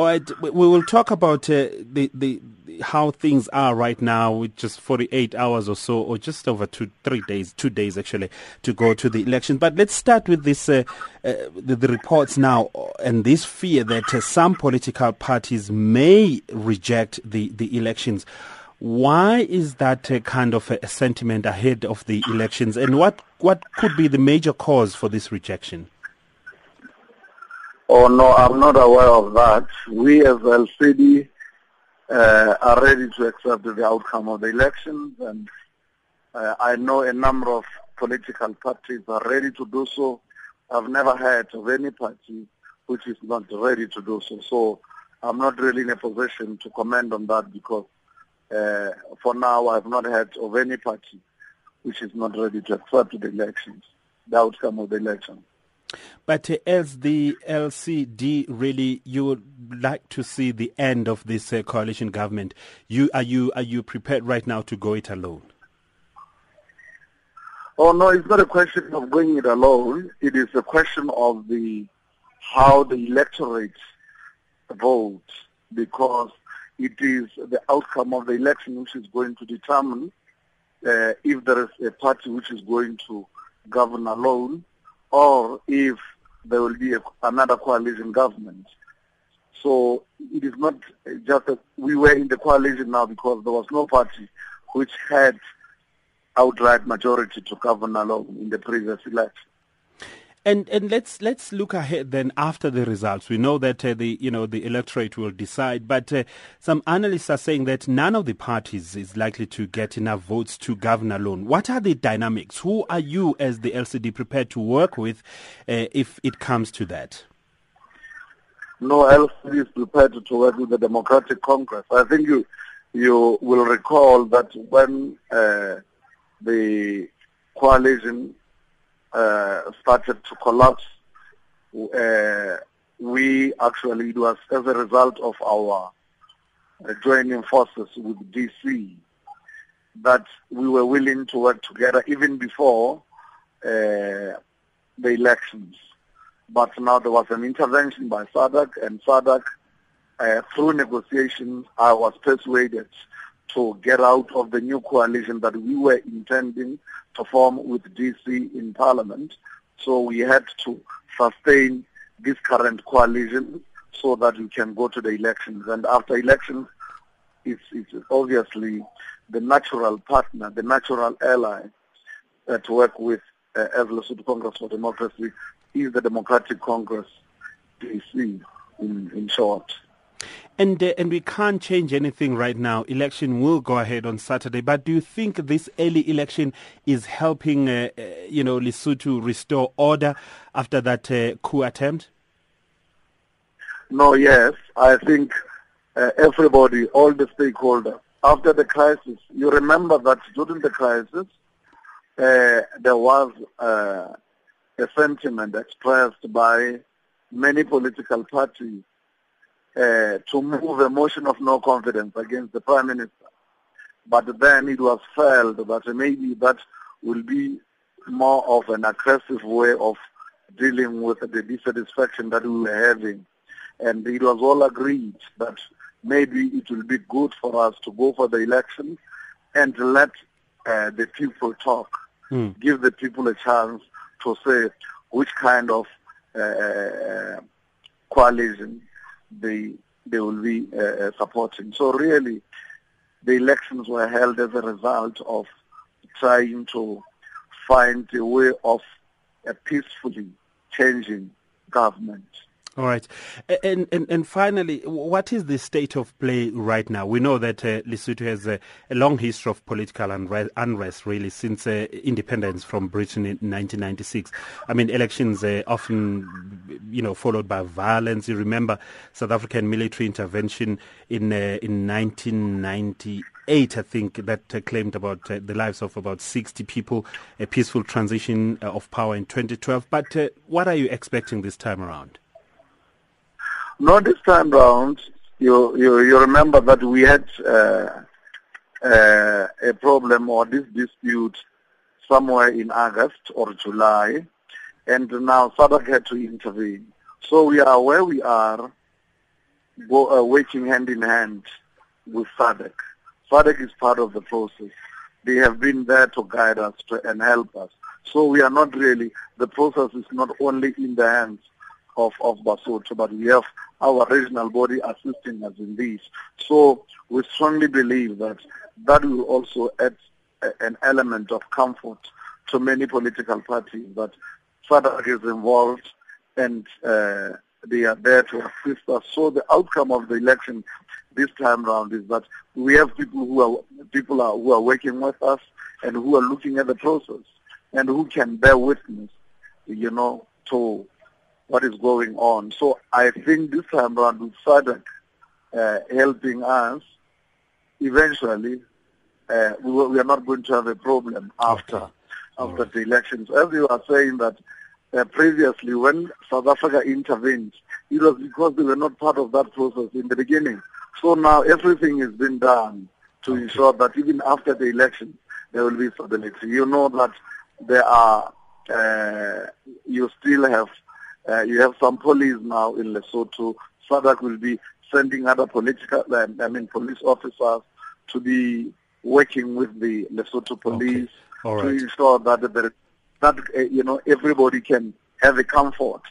All right, we will talk about uh, the, the how things are right now with just 48 hours or so, or just over two, three days, two days actually, to go to the election. But let's start with this, uh, uh, the, the, reports now, and this fear that uh, some political parties may reject the, the elections. Why is that uh, kind of a sentiment ahead of the elections, and what what could be the major cause for this rejection? Oh no, I'm not aware of that. We as LCD uh, are ready to accept the outcome of the elections, and uh, I know a number of political parties are ready to do so. I've never heard of any party which is not ready to do so. So I'm not really in a position to comment on that because uh, for now I've not heard of any party which is not ready to accept the elections, the outcome of the election. But uh, as the LCD, really, you would like to see the end of this uh, coalition government. You are you are you prepared right now to go it alone? Oh no, it's not a question of going it alone. It is a question of the how the electorate votes, because it is the outcome of the election which is going to determine uh, if there is a party which is going to govern alone or if there will be a, another coalition government. So it is not just that we were in the coalition now because there was no party which had outright majority to govern alone in the previous election. And and let's let's look ahead then after the results. We know that uh, the you know the electorate will decide, but uh, some analysts are saying that none of the parties is likely to get enough votes to govern alone. What are the dynamics? Who are you as the LCD prepared to work with uh, if it comes to that? No LCD is prepared to work with the Democratic Congress. I think you you will recall that when uh, the coalition started to collapse, uh, we actually, it was as a result of our uh, joining forces with DC that we were willing to work together even before uh, the elections. But now there was an intervention by SADC and SADC, uh, through negotiations, I was persuaded to get out of the new coalition that we were intending to form with DC in Parliament. So we had to sustain this current coalition so that we can go to the elections. And after elections, it's, it's obviously the natural partner, the natural ally uh, to work with uh, as Lesotho Congress for Democracy is the Democratic Congress, DC, in, in short. And uh, and we can't change anything right now. Election will go ahead on Saturday. But do you think this early election is helping, uh, uh, you know, Lesotho restore order after that uh, coup attempt? No, yes. I think uh, everybody, all the stakeholders, after the crisis, you remember that during the crisis, uh, there was a sentiment expressed by many political parties uh, to move a motion of no confidence against the Prime Minister. But then it was felt that maybe that will be more of an aggressive way of dealing with the dissatisfaction that we were having. And it was all agreed that maybe it will be good for us to go for the election and let uh, the people talk, mm. give the people a chance to say which kind of uh, coalition they they will be uh, uh, supporting. So really, the elections were held as a result of trying to find a way of a peacefully changing government. All right. And, and, and finally, what is the state of play right now? We know that uh, Lesotho has a, a, long history of political unrest, unrest really, since uh, independence from Britain in 1996. I mean, elections are often, you know, followed by violence. You remember South African military intervention in, uh, in 1998, I think, that uh, claimed about uh, the lives of about 60 people, a peaceful transition uh, of power in 2012. But what are you expecting this time around? Not this time round. You, you, you remember that we had uh, uh, a problem or this dispute somewhere in August or July, and now SADC had to intervene. So we are where we are go, uh, working hand in hand with SADC. SADC is part of the process. They have been there to guide us to, and help us. So we are not really, the process is not only in the hands of, of Basotho, but we have our regional body assisting us in this. So we strongly believe that that will also add an element of comfort to many political parties that SADC is involved and uh, they are there to assist us. So the outcome of the election this time round is that we have people who are people are, who are working with us and who are looking at the process and who can bear witness, you know, to what is going on. So I think this time around with SADC uh, helping us, eventually uh, we, we, are not going to have a problem after okay. after right. the elections. As you are saying that uh, previously when South Africa intervened, it was because they were not part of that process in the beginning. So now everything has been done to okay. ensure that even after the election, there will be stability. You know that there are, uh, you still have, uh, you have some police now in Lesotho. SADC will be sending other political, uh, I mean, police officers to be working with the Lesotho police okay. to ensure that there, that uh, you know everybody can have a comfort